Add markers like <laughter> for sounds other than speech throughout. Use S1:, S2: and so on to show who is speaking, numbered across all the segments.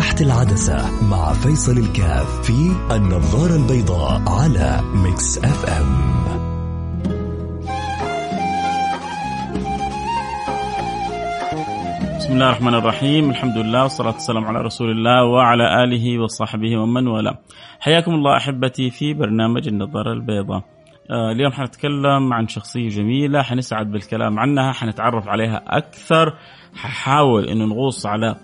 S1: تحت العدسة مع فيصل الكاف في النظارة البيضاء على Mix FM.
S2: بسم الله الرحمن الرحيم. الحمد لله والصلاة والسلام على رسول الله وعلى آله وصحبه ومن والاه. حياكم الله أحبتي في برنامج النظارة البيضاء. آه اليوم حنتكلم عن شخصية جميلة حنسعد بالكلام عنها حنتعرف عليها أكثر ححاول أنه نغوص على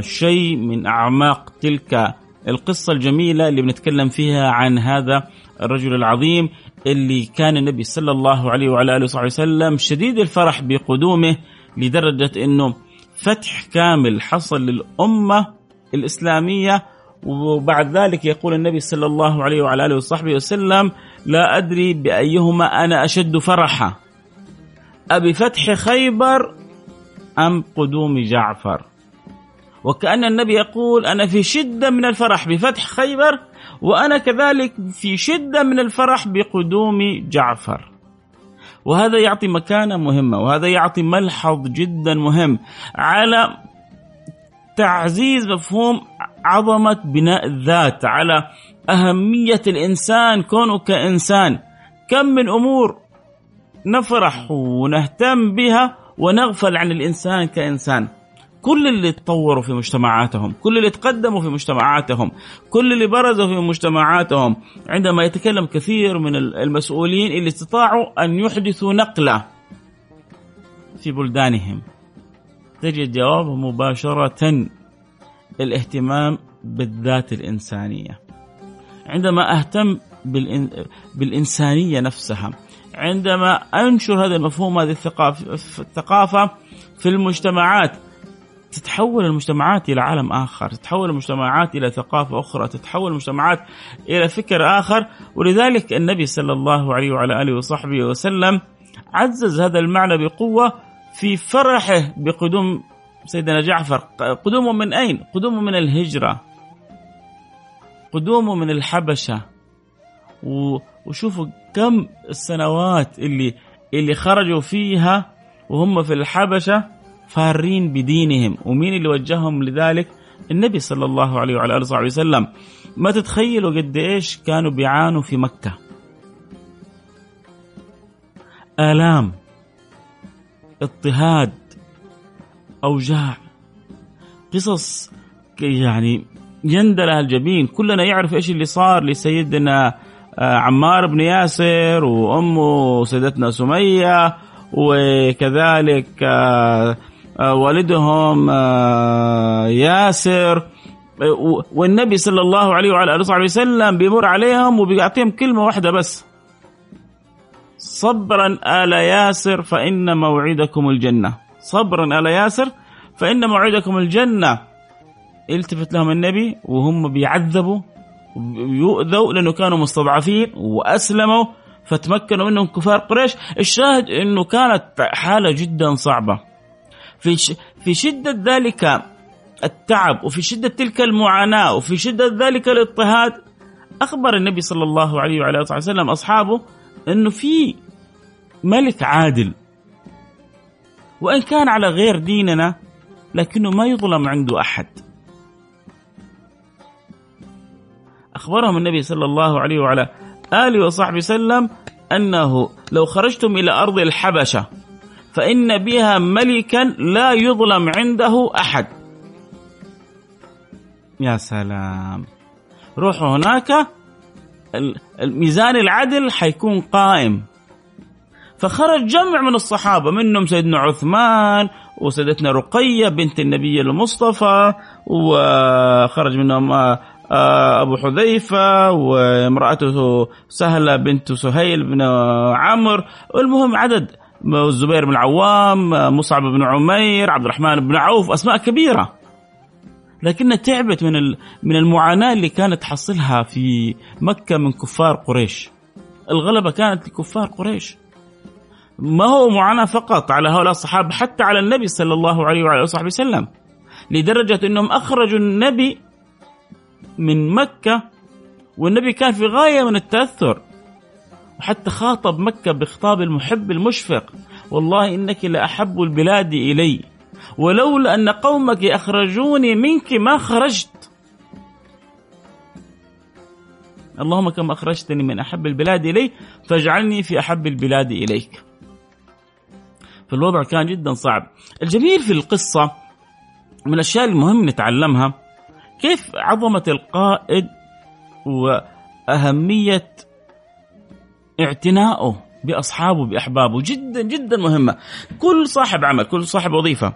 S2: شيء من أعماق تلك القصة الجميلة اللي بنتكلم فيها عن هذا الرجل العظيم اللي كان النبي صلى الله عليه وعلى آله وصحبه وسلم شديد الفرح بقدومه لدرجة أنه فتح كامل حصل للأمة الإسلامية وبعد ذلك يقول النبي صلى الله عليه وعلى آله وصحبه وسلم لا أدري بأيهما أنا أشد فرحا أبي فتح خيبر أم قدوم جعفر؟ وكأن النبي يقول أنا في شدة من الفرح بفتح خيبر وأنا كذلك في شدة من الفرح بقدوم جعفر. وهذا يعطي مكانة مهمة وهذا يعطي ملحظ جدا مهم على تعزيز مفهوم عظمة بناء الذات على أهمية الإنسان كونه كإنسان. كم من أمور نفرح ونهتم بها ونغفل عن الإنسان كإنسان. كل اللي تطوروا في مجتمعاتهم كل اللي تقدموا في مجتمعاتهم كل اللي برزوا في مجتمعاتهم. عندما يتكلم كثير من المسؤولين اللي استطاعوا أن يحدثوا نقلة في بلدانهم تجد جوابهم مباشرة الاهتمام بالذات الإنسانية. عندما أهتم بالإن... بالإنسانية نفسها عندما أنشر هذا المفهوم هذه الثقافة في المجتمعات تتحول المجتمعات إلى عالم آخر، تتحول المجتمعات إلى ثقافة أخرى، تتحول المجتمعات إلى فكر آخر، ولذلك النبي صلى الله عليه وعلى آله وصحبه وسلم عزز هذا المعنى بقوة في فرحه بقدوم سيدنا جعفر، قدومه من أين؟ قدومه من الهجرة. قدومه من الحبشة. وشوفوا كم السنوات اللي اللي خرجوا فيها وهم في الحبشة فارين بدينهم ومين اللي وجههم لذلك؟ النبي صلى الله عليه وعلى آله وسلم. ما تتخيلوا قد إيش كانوا بيعانوا في مكة. آلام اضطهاد أوجاع قصص يعني يندلها الجبين كلنا يعرف إيش اللي صار لسيدنا عمار بن ياسر وأمه سيدتنا سمية وكذلك والدهم ياسر والنبي صلى الله عليه وعلى آله وصحبه وسلم بيمر عليهم وبيعطيهم كلمة واحدة بس. صبرا آل ياسر فإن موعدكم الجنة. صبرا آل ياسر فإن موعدكم الجنة. التفت لهم النبي وهم بيعذبوا يؤذوا لأنه كانوا مستضعفين وأسلموا فتمكنوا منهم كفار قريش. الشاهد إنه كانت حالة جدا صعبة. في في شدة ذلك التعب وفي شدة تلك المعاناة وفي شدة ذلك الاضطهاد أخبر النبي صلى الله عليه وعلى آله وسلم أصحابه إنه في ملك عادل. وإن كان على غير ديننا لكنه ما يظلم عنده أحد. أخبرهم النبي صلى الله عليه وعلى آله وصحبه وسلم أنه لو خرجتم إلى أرض الحبشة فإن بها ملكا لا يظلم عنده أحد. يا سلام. روحوا هناك. الميزان العدل حيكون قائم. فخرج جمع من الصحابة منهم سيدنا عثمان وسيدتنا رقية بنت النبي المصطفى وخرج منهم أبو حذيفة وامرأته سهلة بنت سهيل بن عمرو. المهم عدد الزبير بن العوام مصعب بن عمير عبد الرحمن بن عوف أسماء كبيرة. لكنها تعبت من من المعاناة اللي كانت تحصلها في مكة من كفار قريش. الغلبة كانت لكفار قريش. ما هو معاناة فقط على هؤلاء الصحابة حتى على النبي صلى الله عليه وعلى وصحبه وسلم. لدرجة إنهم أخرجوا النبي من مكة والنبي كان في غاية من التأثر. وحتى خاطب مكة بخطاب المحب المشفق. والله إنك لأحب البلاد إلي. ولولا أن قومك أخرجوني منك ما خرجت. اللهم كما أخرجتني من أحب البلاد إلي فاجعلني في أحب البلاد إليك. فالوضع كان جدا صعب. الجميل في القصة من الأشياء المهم نتعلمها كيف عظمة القائد وأهمية اعتنائه بأصحابه بأحبابه. جدا جدا مهمة. كل صاحب عمل كل صاحب وظيفة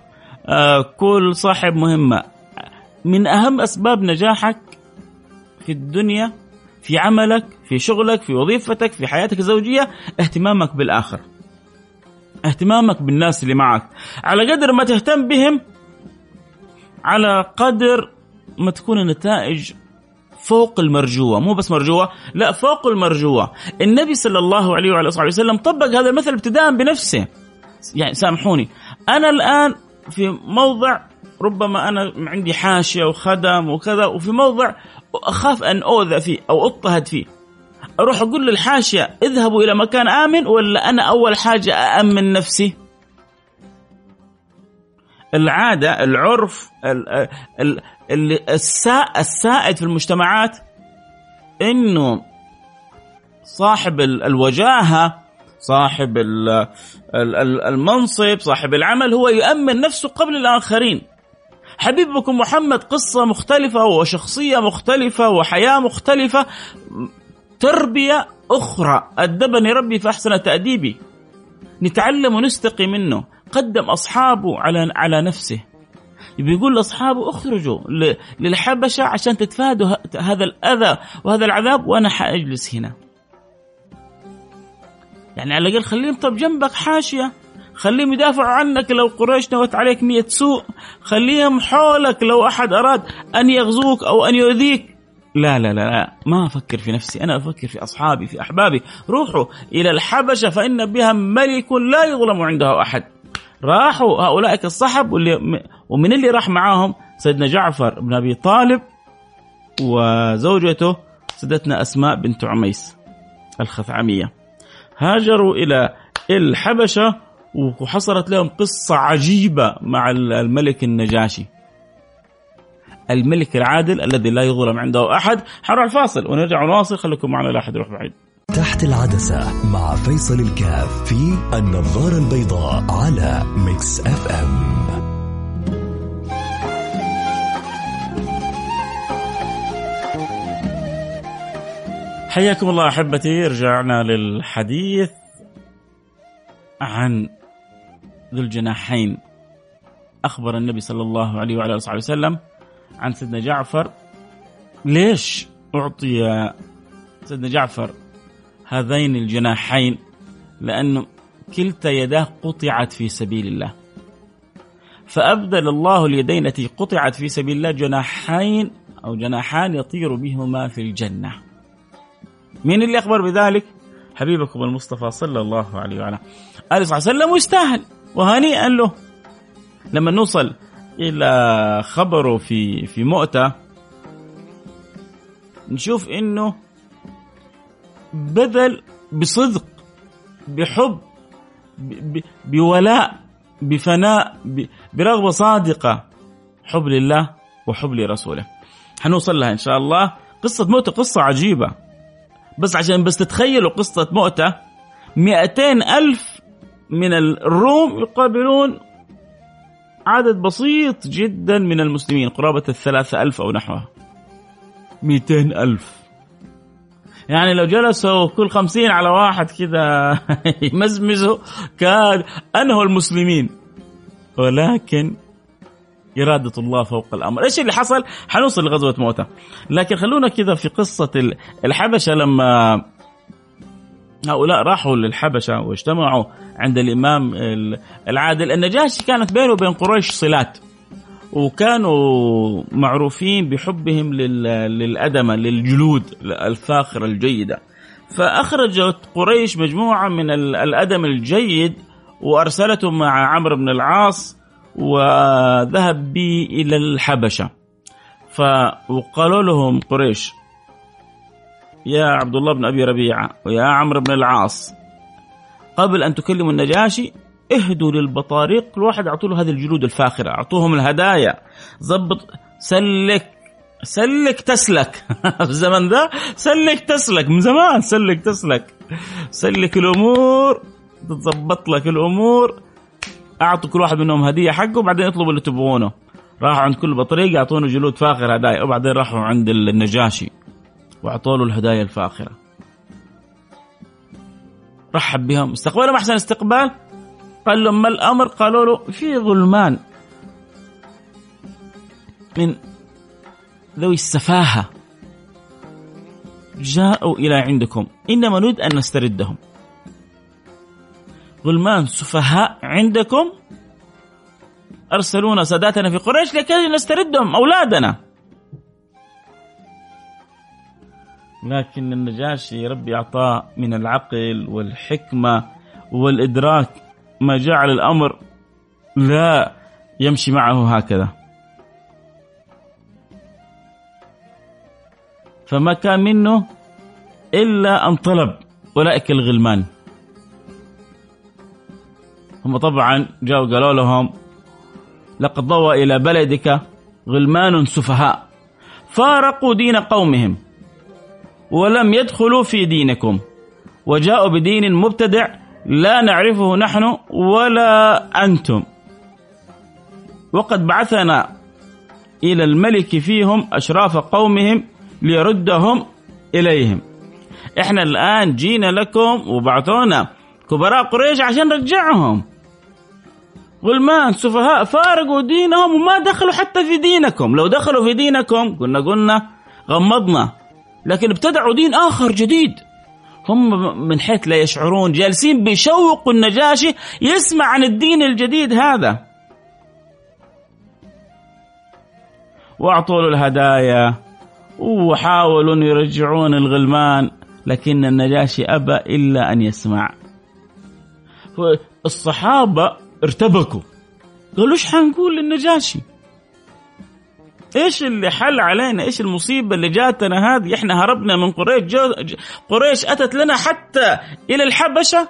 S2: آه، كل صاحب مهمة. من أهم أسباب نجاحك في الدنيا في عملك في شغلك في وظيفتك في حياتك الزوجية اهتمامك بالآخر. اهتمامك بالناس اللي معك. على قدر ما تهتم بهم على قدر ما تكون النتائج فوق المرجوة مو بس مرجوة لا فوق المرجوة. النبي صلى الله عليه وعلى آله وسلم طبق هذا المثل ابتداء بنفسه. يعني سامحوني. أنا الآن في موضع ربما أنا عندي حاشية وخدم وكذا وفي موضع أخاف أن أوذى فيه أو أضطهد فيه. أروح أقول للحاشية اذهبوا إلى مكان آمن ولا أنا أول حاجة أأمن نفسي؟ العادة العرف السائد في المجتمعات إنه صاحب الوجاهة صاحب المنصب صاحب العمل هو يؤمن نفسه قبل الآخرين. حبيبكم محمد قصة مختلفة وشخصية مختلفة وحياة مختلفة. تربية أخرى أدبني ربي فأحسن تأديبي. نتعلم ونستقي منه. قدم أصحابه على على نفسه. بيقول لأصحابه اخرجوا للحبشة عشان تتفادوا هذا الأذى وهذا العذاب وأنا حأجلس هنا. يعني على الأقل خليهم طب جنبك حاشية خليهم يدافعوا عنك لو قريش نوت عليك نية سوء خليهم حولك لو أحد أراد أن يغزوك أو أن يؤذيك. لا لا لا لا ما أفكر في نفسي أنا أفكر في أصحابي في أحبابي. روحوا إلى الحبشة فإن بها ملك لا يظلم عنده أحد. راحوا هؤلاء الصحب واللي ومن اللي راح معاهم سيدنا جعفر بن أبي طالب وزوجته سيدتنا أسماء بنت عميس الخثعمية. هاجروا إلى الحبشة وحصلت لهم قصة عجيبة مع الملك النجاشي. الملك العادل الذي لا يظلم عنده أحد. حنروح الفاصل ونرجع نواصل خليكم معنا لا أحد يروح بعيد.
S1: تحت العدسة مع فيصل الكاف في النظارة البيضاء على Mix FM
S2: حياكم الله أحبتي رجعنا للحديث عن ذو الجناحين. أخبر النبي صلى الله عليه وعلى آله وسلم عن سيدنا جعفر. ليش أعطي سيدنا جعفر هذين الجناحين لأنه كلتا يداه قطعت في سبيل الله. فأبدل الله اليدين التي قطعت في سبيل الله جناحين أو جناحان يطير بهما في الجنة. مين اللي أخبر بذلك؟ حبيبكم المصطفى صلى الله عليه وعلى آله عليه وسلم ويستاهل وهنيئا له. لما نوصل إلى خبره في في مؤتة نشوف إنه بذل بصدق بحب بولاء بفناء برغبة صادقة. حب لله وحب لرسوله. حنوصل لها إن شاء الله. قصة مؤتة قصة عجيبة. بس عشان بس تتخيلوا قصة مؤتة مئتين ألف من الروم يقابلون عدد بسيط جدا من المسلمين قرابة الثلاثة ألف أو نحوها. مئتين ألف. يعني لو جلسوا كل خمسين على واحد كذا <laughs> يمزمزوا كان أنهوا المسلمين. ولكن إرادة الله فوق الأمر. إيش اللي حصل؟ حنوصل لغزوة موتى لكن خلونا كذا في قصة الحبشة. لما هؤلاء راحوا للحبشة واجتمعوا عند الإمام العادل النجاشي كانت بينه وبين قريش صلات. وكانوا معروفين بحبهم للأدمة للجلود الفاخرة الجيدة. فأخرجت قريش مجموعة من الأدم الجيد وأرسلته مع عمرو بن العاص وذهب بي إلى الحبشة. فقالوا لهم قريش يا عبد الله بن أبي ربيعة ويا عمرو بن العاص قبل أن تكلموا النجاشي اهدوا للبطاريق كل واحد أعطوا له هذه الجلود الفاخرة أعطوهم الهدايا. ضبط سلك سلك تسلك. <laughs> في الزمن ذا سلك تسلك من زمان سلك تسلك. سلك الأمور تتظبط لك الأمور. أعطوا كل واحد منهم هدية حقه وبعدين اطلبوا اللي تبغونه. راحوا عند كل بطريق يعطونه جلود فاخرة هدايا وبعدين راحوا عند النجاشي وأعطوا له الهدايا الفاخرة. رحب بهم. استقبلهم أحسن استقبال؟ قال لهم ما الأمر؟ قالوا له في ظلمان من ذوي السفاهة. جاءوا إلى عندكم. إنما نريد أن نستردهم. غلمان سفهاء عندكم؟ أرسلونا ساداتنا في قريش لكي نستردهم أولادنا. لكن النجاشي ربي أعطاه من العقل والحكمة والإدراك. ما جعل الأمر لا يمشي معه هكذا. فما كان منه إلا أن طلب أولئك الغلمان. هم طبعا جاءوا قالوا لهم لقد ضوى إلى بلدك غلمان سفهاء فارقوا دين قومهم ولم يدخلوا في دينكم وجاءوا بدين مبتدع لا نعرفه نحن ولا أنتم. وقد بعثنا إلى الملك فيهم أشراف قومهم ليردهم إليهم. إحنا الآن جينا لكم وبعثونا كبراء قريش عشان نرجعهم. غلمان سفهاء فارقوا دينهم وما دخلوا حتى في دينكم. لو دخلوا في دينكم كنا قلنا غمضنا لكن ابتدعوا دين آخر جديد. هم من حيث لا يشعرون جالسين بيشوقوا النجاشي يسمع عن الدين الجديد هذا. وأعطوا له الهدايا وحاولوا أن يرجعون الغلمان لكن النجاشي أبى إلا أن يسمع. الصحابة ارتبكوا. قالوا إيش حنقول للنجاشي؟ إيش اللي حل علينا؟ إيش المصيبة اللي جاتنا هذه؟ إحنا هربنا من قريش. قريش أتت لنا حتى إلى الحبشة؟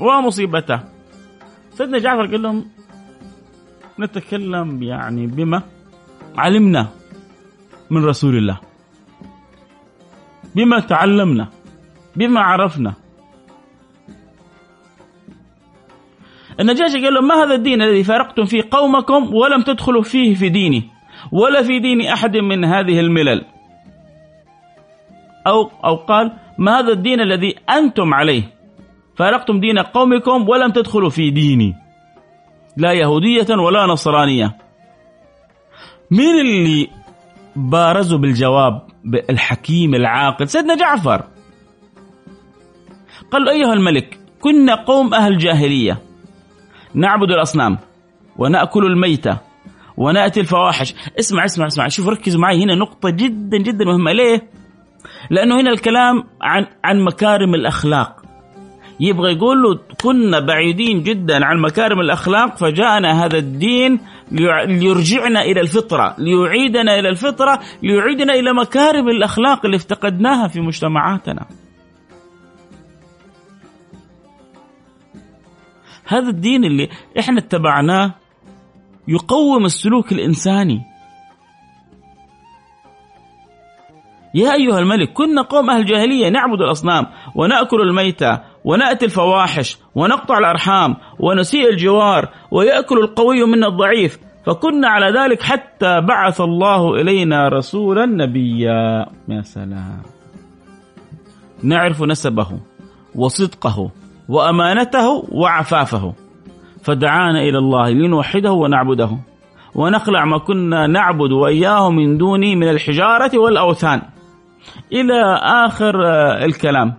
S2: ومصيبته سيدنا جعفر قال لهم نتكلم يعني بما علمنا من رسول الله بما تعلمنا بما عرفنا. النجاشي قال لهم ما هذا الدين الذي فارقتم فيه قومكم ولم تدخلوا فيه في ديني؟ ولا في دين أحد من هذه الملل. أو أو قال ما هذا الدين الذي أنتم عليه؟ فارقتم دين قومكم ولم تدخلوا في ديني. لا يهودية ولا نصرانية. مين اللي بارزوا بالجواب الحكيم العاقل؟ سيدنا جعفر. قال أيها الملك كنا قوم أهل جاهلية. نعبد الأصنام ونأكل الميتة ونأتي الفواحش. اسمع اسمع اسمع. شوف ركزوا معي. هنا نقطة جدا جدا مهمة. ليه؟ لأنه هنا الكلام عن عن مكارم الأخلاق. يبغى يقول له كنا بعيدين جدا عن مكارم الأخلاق فجاءنا هذا الدين ليرجعنا إلى الفطرة ليعيدنا إلى الفطرة ليعيدنا إلى مكارم الأخلاق اللي افتقدناها في مجتمعاتنا. هذا الدين اللي إحنا اتبعناه يقوم السلوك الإنساني. يا أيها الملك كنا قوم أهل الجاهلية نعبد الأصنام ونأكل الميتة ونأتي الفواحش ونقطع الأرحام ونسيء الجوار ويأكل القوي منا الضعيف فكنا على ذلك حتى بعث الله إلينا رسولا نبيا. يا سلام. نعرف نسبه وصدقه. وأمانته وعفافه. فدعانا إلى الله لنوحده ونعبده. ونخلع ما كنا نعبد وإياه من دونه من الحجارة والأوثان. إلى آخر آه، الكلام.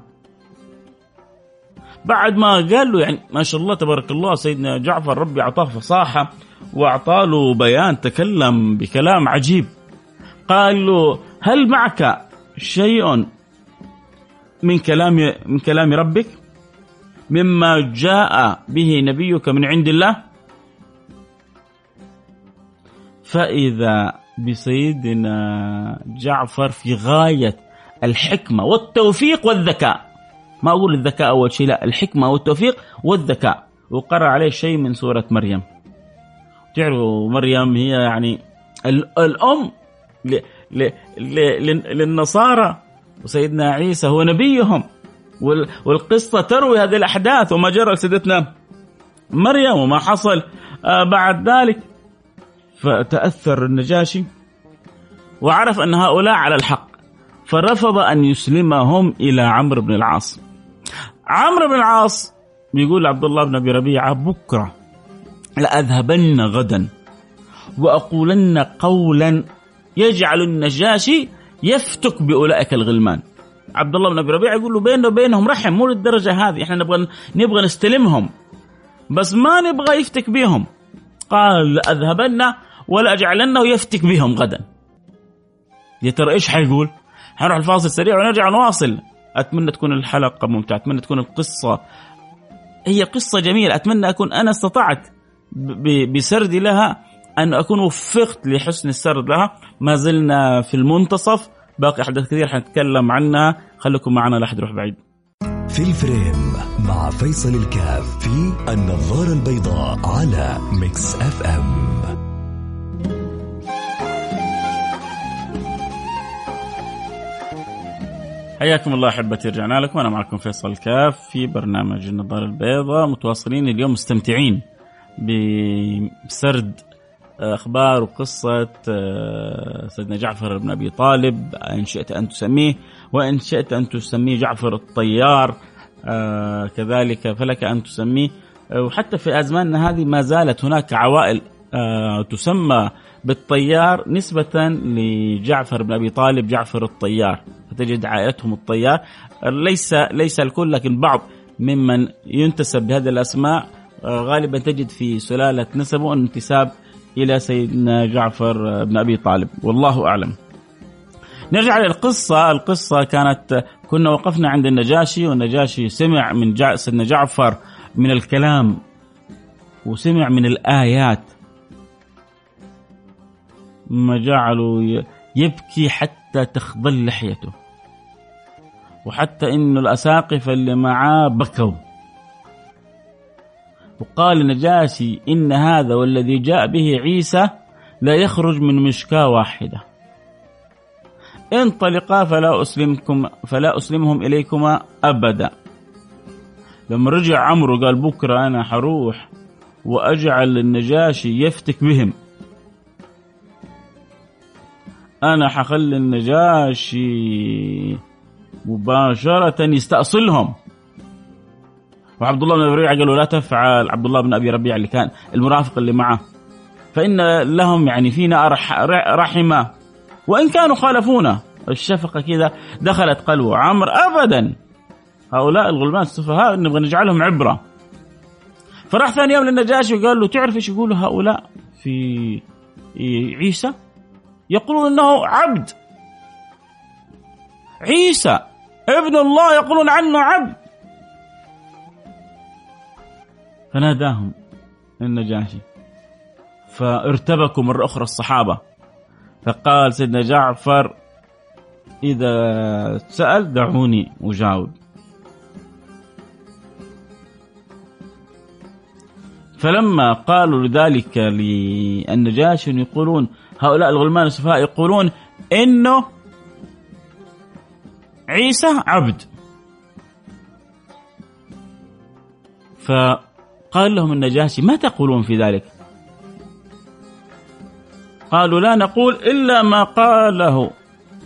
S2: بعد ما قال له يعني ما شاء الله تبارك الله سيدنا جعفر ربي أعطاه فصاحة واعطاه له بيان تكلم بكلام عجيب. قال له هل معك شيء من كلام من كلام ربك؟ مما جاء به نبيك من عند الله. فإذا بسيدنا جعفر في غاية الحكمة والتوفيق والذكاء. ما أقول الذكاء أول شيء لا الحكمة والتوفيق والذكاء. وقرأ عليه شيء من سورة مريم. تعرفوا مريم هي يعني الأم للنصارى. وسيدنا عيسى هو نبيهم. والقصة تروي هذه الأحداث وما جرى لسيدتنا مريم وما حصل. آه، بعد ذلك فتأثر النجاشي وعرف أن هؤلاء على الحق فرفض أن يسلمهم إلى عمرو بن العاص. عمرو بن العاص بيقول عبد الله بن أبي ربيعة بكرة لأذهبن غدا وأقولن قولا يجعل النجاشي يفتك بأولئك الغلمان. عبد الله بن أبي ربيعة يقول له بيننا وبينهم رحم مو للدرجة هذه إحنا نبغى نبغى نستلمهم. بس ما نبغى يفتك بهم قال لأذهبن ولا أجعلنه يفتك بهم غدا. يا ترى إيش حيقول؟ حنروح الفاصل سريع ونرجع نواصل. أتمنى تكون الحلقة ممتعة أتمنى تكون القصة هي قصة جميلة أتمنى أكون أنا استطعت بسردي لها أن أكون وفقت لحسن السرد لها. ما زلنا في المنتصف. باقي أحداث كثير حنتكلم عنها. خليكم معنا لا أحد يروح بعيد.
S1: في ال frame مع فيصل الكاف في النظارة البيضاء على Mix FM.
S2: حياكم الله أحبتي رجعنا لكم. أنا معكم فيصل الكاف في برنامج النظارة البيضاء. متواصلين اليوم مستمتعين بسرد أخبار وقصة آه، سيدنا جعفر بن أبي طالب إن شئت أن تسميه وإن شئت أن تسميه جعفر الطيار آه، كذلك فلك أن تسميه. آه، وحتى في أزماننا هذه ما زالت هناك عوائل تسمى بالطيار نسبة لجعفر بن أبي طالب جعفر الطيار. فتجد عائلتهم الطيار. ليس ليس الكل لكن بعض ممن ينتسب بهذه الأسماء. غالبا تجد في سلالة نسبه انتساب إلى سيدنا جعفر بن أبي طالب والله أعلم. نرجع للقصه، القصة. كانت كنا وقفنا عند النجاشي والنجاشي سمع من جع سيدنا جعفر من الكلام وسمع من الآيات. ما جعله يبكي حتى تخضل لحيته وحتى إنه الاساقفه اللي معاه بكوا. وقال نجاشي إن هذا والذي جاء به عيسى لا يخرج من مشكاة واحدة. انطلقا فلا أسلمكم فلا أسلمهم إليكما أبدا. لما رجع عمرو قال بكرة أنا حروح وأجعل النجاشي يفتك بهم. أنا حخلي النجاشي مباشرة يستأصلهم. وعبد الله بن ربيعه قالوا لا تفعل. عبد الله بن أبي ربيعه اللي كان المرافق اللي معه. فإن لهم يعني فينا رحمة. وإن كانوا خالفونا. الشفقة كذا دخلت قلبه. عمرو ابدا. هؤلاء الغلمان السفهاء نبغى نجعلهم عبرة. فراح ثاني يوم للنجاشي وقال له تعرف إيش يقولوا هؤلاء في عيسى؟ يقولون إنه عبد. عيسى ابن الله يقولون عنه عبد. فناداهم النجاشي فارتبكوا مرة أخرى الصحابة. فقال سيدنا جعفر إذا سأل دعوني أجاوب. فلما قالوا لذلك للنجاشي يقولون هؤلاء الغلمان السفهاء يقولون إنه عيسى عبد. ف قال لهم النجاشي ما تقولون في ذلك؟ قالوا لا نقول إلا ما قاله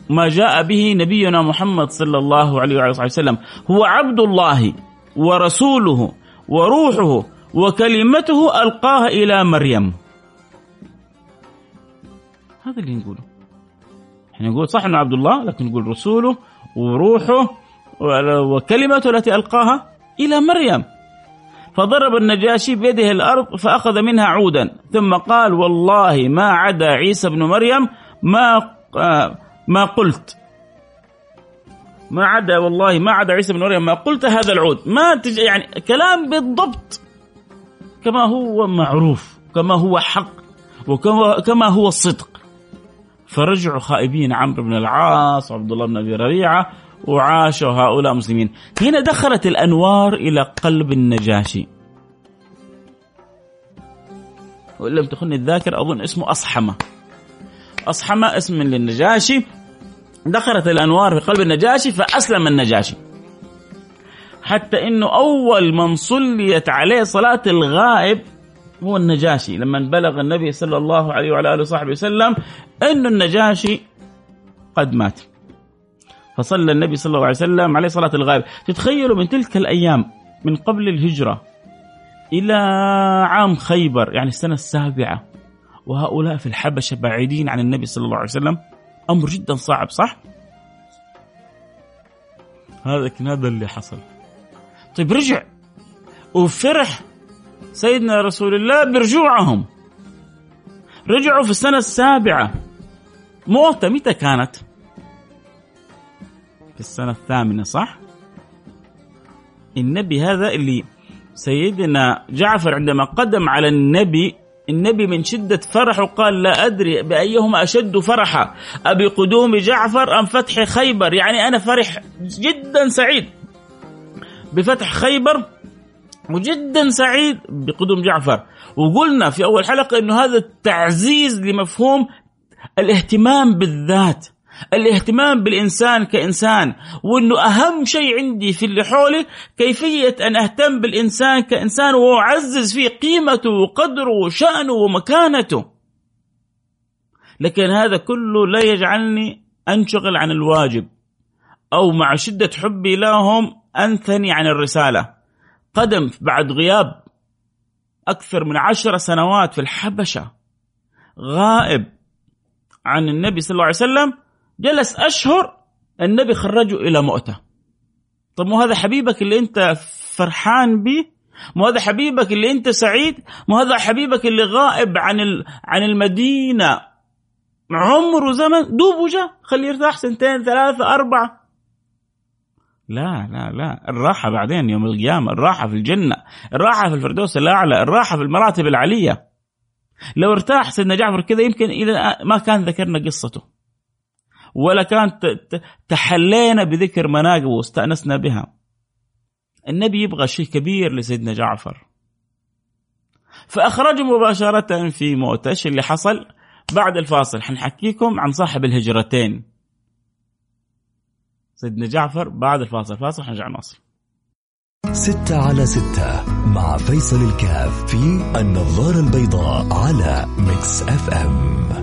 S2: ما جاء به نبينا محمد صلى الله عليه وعلى وسلم. هو عبد الله ورسوله وروحه وكلمته ألقاها إلى مريم. هذا اللي نقوله. إحنا نقول صح إنه عبد الله لكن نقول رسوله وروحه وكلمته التي ألقاها إلى مريم. فضرب النجاشي بيده الأرض فأخذ منها عودا. ثم قال والله ما عدا عيسى بن مريم ما ما قلت. ما عدا والله ما عدا عيسى بن مريم ما قلت هذا العود. ما تج يعني كلام بالضبط كما هو معروف كما هو حق وكما كما هو الصدق فرجعوا خائبين عمرو بن العاص وعبد الله بن أبي ربيعة وعاشوا هؤلاء مسلمين هنا دخلت الأنوار إلى قلب النجاشي. وإن لم تخني الذاكرة أظن اسمه أصحمة. أصحمة اسم للنجاشي. دخلت الأنوار في قلب النجاشي فأسلم النجاشي. حتى إنه أول من صليت عليه صلاة الغائب هو النجاشي. لما بلغ النبي صلى الله عليه وعلى آله وصحبه وسلم إنه النجاشي قد مات. فصلى النبي صلى الله عليه وسلم عليه صلاة الغائب. تتخيلوا من تلك الأيام من قبل الهجرة إلى عام خيبر يعني السنة السابعة وهؤلاء في الحبشة بعيدين عن النبي صلى الله عليه وسلم. أمر جدا صعب صح؟ هذا هذا اللي حصل. طيب رجع وفرح سيدنا رسول الله برجوعهم. رجعوا في السنة السابعة. موتة متى كانت؟ في السنة الثامنة صح؟ النبي هذا اللي سيدنا جعفر عندما قدم على النبي النبي من شدة فرحه قال لا أدري بأيهما أشد فرحا أبي قدوم جعفر أم فتح خيبر؟ يعني أنا فرح جدا سعيد. بفتح خيبر وجدا سعيد بقدوم جعفر. وقلنا في أول حلقة إنه هذا التعزيز لمفهوم الاهتمام بالذات. الاهتمام بالإنسان كإنسان وإنه أهم شيء عندي في اللي حولي كيفية أن أهتم بالإنسان كإنسان واعزز فيه قيمته وقدره وشأنه ومكانته. لكن هذا كله لا يجعلني أنشغل عن الواجب أو مع شدة حبي لهم أنثني عن الرسالة. قدم بعد غياب أكثر من عشر سنوات في الحبشة غائب عن النبي صلى الله عليه وسلم جلس أشهر النبي خرجه إلى مؤتة. طب مو هذا حبيبك اللي أنت فرحان به؟ مو هذا حبيبك اللي أنت سعيد؟ مو هذا حبيبك اللي غائب عن عن المدينة؟ عمره زمن دوب وجاء خليه يرتاح سنتين ثلاثة أربعة. لا لا لا الراحة بعدين يوم القيامة الراحة في الجنة الراحة في الفردوس الأعلى الراحة في المراتب العلية لو ارتاح سيدنا جعفر كذا يمكن إذا ما كان ذكرنا قصته. ولا كان تحلينا بذكر مناقبه واستأنسنا بها. النبي يبغى شيء كبير لسيدنا جعفر. فأخرجه مباشرة في موته. إيش اللي حصل؟ بعد الفاصل حنحكيكم عن صاحب الهجرتين. سيدنا جعفر بعد الفاصل فاصل حنرجع نواصل.
S1: ستة على ستة مع فيصل الكاف في النظارة البيضاء على Mix FM.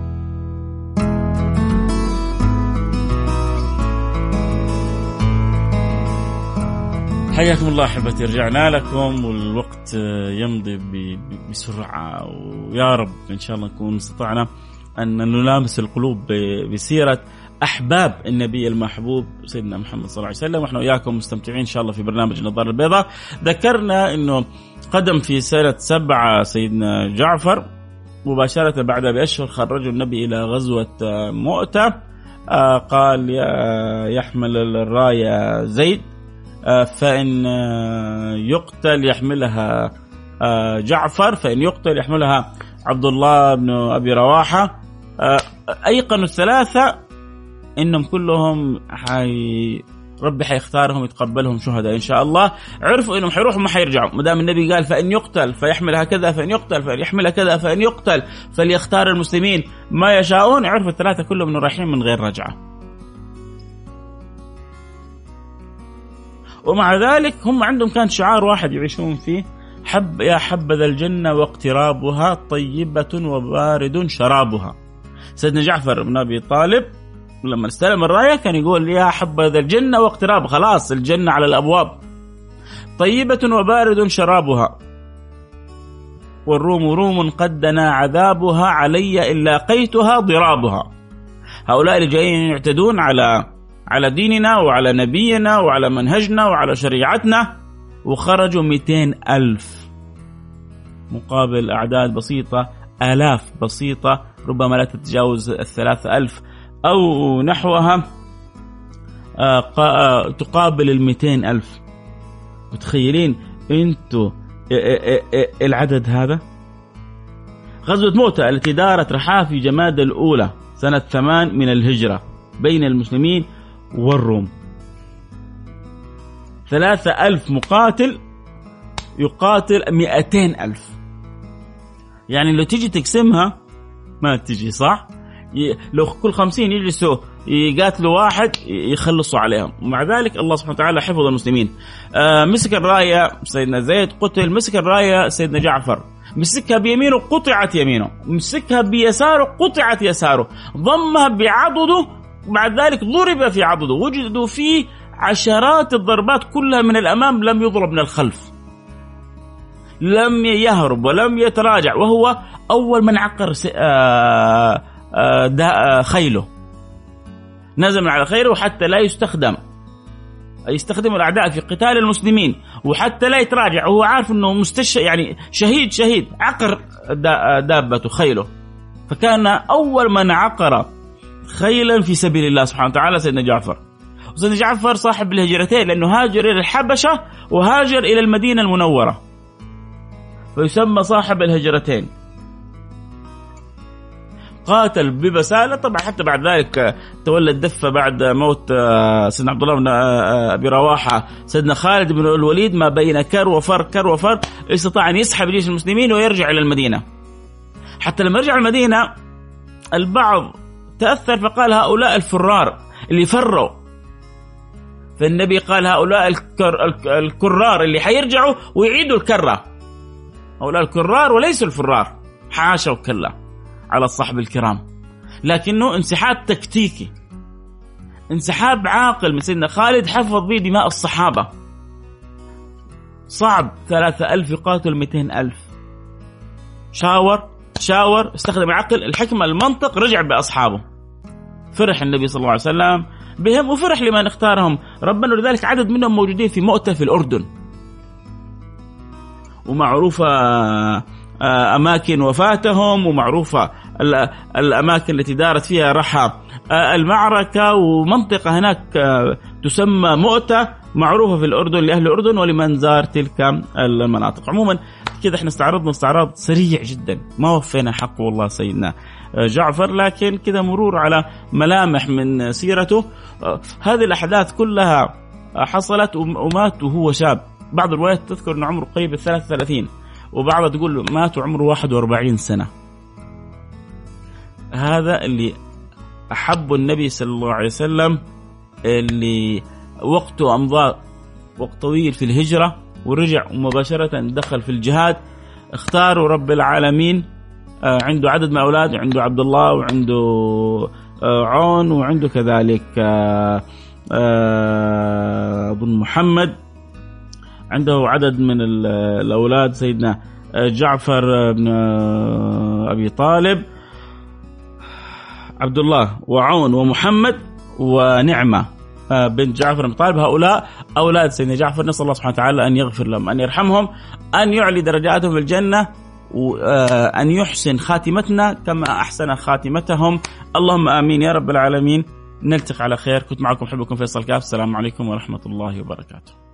S2: حياكم الله أحبتي رجعنا لكم والوقت يمضي بسرعة. ويا رب إن شاء الله نكون استطعنا أن نلامس القلوب بسيرة أحباب النبي المحبوب سيدنا محمد صلى الله عليه وسلم. وإحنا وياكم مستمتعين إن شاء الله في برنامج النظارة البيضاء. ذكرنا إنه قدم في سنه سبعه سيدنا جعفر. مباشرة بعد بأشهر خرجوا النبي إلى غزوة مؤتة. آه، قال يحمل الرايه زيد. آه، فإن يقتل يحملها آه، جعفر فإن يقتل يحملها عبد الله بن أبي رواحة. أيقنوا الثلاثة إنهم كلهم حي ربي حيختارهم يتقبلهم شهداء إن شاء الله. عرفوا إنهم حيروحوا ما حيرجعوا. ما دام النبي قال فإن يقتل فيحمل هكذا فإن يقتل فان يحمل كذا فإن يقتل فليختار المسلمين ما يشاءون. عرفوا الثلاثة كلهم إنه رايحين من غير رجعة. ومع ذلك هم عندهم كان شعار واحد يعيشون فيه حب يا حبذا الجنة واقترابها طيبة وبارد شرابها. سيدنا جعفر بن أبي طالب لما استلم الراية كان يقول يا حبذا الجنة واقتراب خلاص الجنة على الأبواب. طيبة وبارد شرابها. والروم روم قد دنا عذابها علي إن لاقيتها ضرابها. هؤلاء اللي جايين يعتدون على على ديننا وعلى نبينا وعلى منهجنا وعلى شريعتنا وخرجوا 200 ألف. مقابل أعداد بسيطة آلاف بسيطة ربما لا تتجاوز الثلاثة ألف أو نحوها آه، آه، تقابل المئتين ألف. متخيلين أنتوا العدد هذا؟ غزوة موتة التي دارت رحاف جماد الأولى سنة ثمان من الهجرة بين المسلمين والروم. ثلاثة ألف مقاتل يقاتل مئتين ألف. يعني لو تيجي تقسمها ما تجي صح؟ لو كل خمسين يجلسوا يقاتلوا واحد يخلصوا عليهم. ومع ذلك الله سبحانه وتعالى حفظ المسلمين. آه مسك الراية سيدنا زيد قتل مسك الراية سيدنا جعفر. مسكها بيمينه قطعت يمينه. مسكها بيساره قطعت يساره. ضمها بعضده بعد ذلك ضرب في عضده وجدوا فيه عشرات الضربات كلها من الأمام لم يضرب من الخلف. لم يهرب ولم يتراجع. وهو أول من عقر آه، آه، آه، خيله. نزل من على خيره حتى لا يستخدم. يستخدم الأعداء في قتال المسلمين. وحتى لا يتراجع. وهو عارف إنه مستش يعني شهيد شهيد. عقر دابته خيله. فكان أول من عقر خيلا في سبيل الله سبحانه وتعالى سيدنا جعفر. سيدنا جعفر صاحب الهجرتين لأنه هاجر إلى الحبشة وهاجر إلى المدينة المنورة. فيسمى صاحب الهجرتين. قاتل ببساله طبعا حتى بعد ذلك تولى الدفة بعد موت آه، سيدنا عبد الله بن آه، آه، أبي رواحة. سيدنا خالد بن الوليد ما بين كر وفر كر وفر استطاع أن يسحب جيش المسلمين ويرجع إلى المدينة. حتى لما رجع المدينة البعض تأثر فقال هؤلاء الفرار اللي فروا. فالنبي قال هؤلاء الكر الكرار اللي حيرجعوا ويعيدوا الكرة. هؤلاء الكرار وليسوا الفرار. حاشا وكلا على الصحب الكرام. لكنه انسحاب تكتيكي. انسحاب عاقل من سيدنا خالد حفظ به دماء الصحابة. صعب ثلاثة ألف يقاتل مئتين ألف. شاور شاور استخدم العقل الحكمة المنطق رجع بأصحابه. فرح النبي صلى الله عليه وسلم بهم وفرح لمن اختارهم. ربنا ولذلك عدد منهم موجودين في مؤتة في الأردن. ومعروفة آه، أماكن وفاتهم ومعروفة الأماكن التي دارت فيها رحى آه، المعركة. ومنطقة هناك آه، تسمى مؤتة. معروفة في الأردن لأهل الأردن ولمن زار تلك المناطق. عموما كذا إحنا استعرضنا استعراض سريع جدا. ما وفينا حقه والله سيدنا جعفر لكن كذا مرور على ملامح من سيرته. هذه الأحداث كلها حصلت ومات وهو شاب. بعض الروايات تذكر أنه عمره قريب ال 33 وبعضها تقول مات وعمره 41 سنة. هذا اللي أحب النبي صلى الله عليه وسلم اللي وقته أمضى وقت طويل في الهجرة ورجع مباشرة دخل في الجهاد. اختاروا رب العالمين آه، عنده عدد من أولاده عنده عبد الله وعنده آه، عون وعنده كذلك أظن آه، محمد. عنده عدد من الأولاد سيدنا جعفر بن أبي طالب عبد الله وعون ومحمد ونعمة. بنت جعفر بن هؤلاء أولاد سيدنا جعفر نسأل الله سبحانه وتعالى أن يغفر لهم أن يرحمهم أن يعلي درجاتهم في الجنة وأن يحسن خاتمتنا كما أحسن خاتمتهم. اللهم آمين يا رب العالمين. نلتقي على خير. كنت معكم حبكم فيصل كاف. السلام عليكم ورحمة الله وبركاته.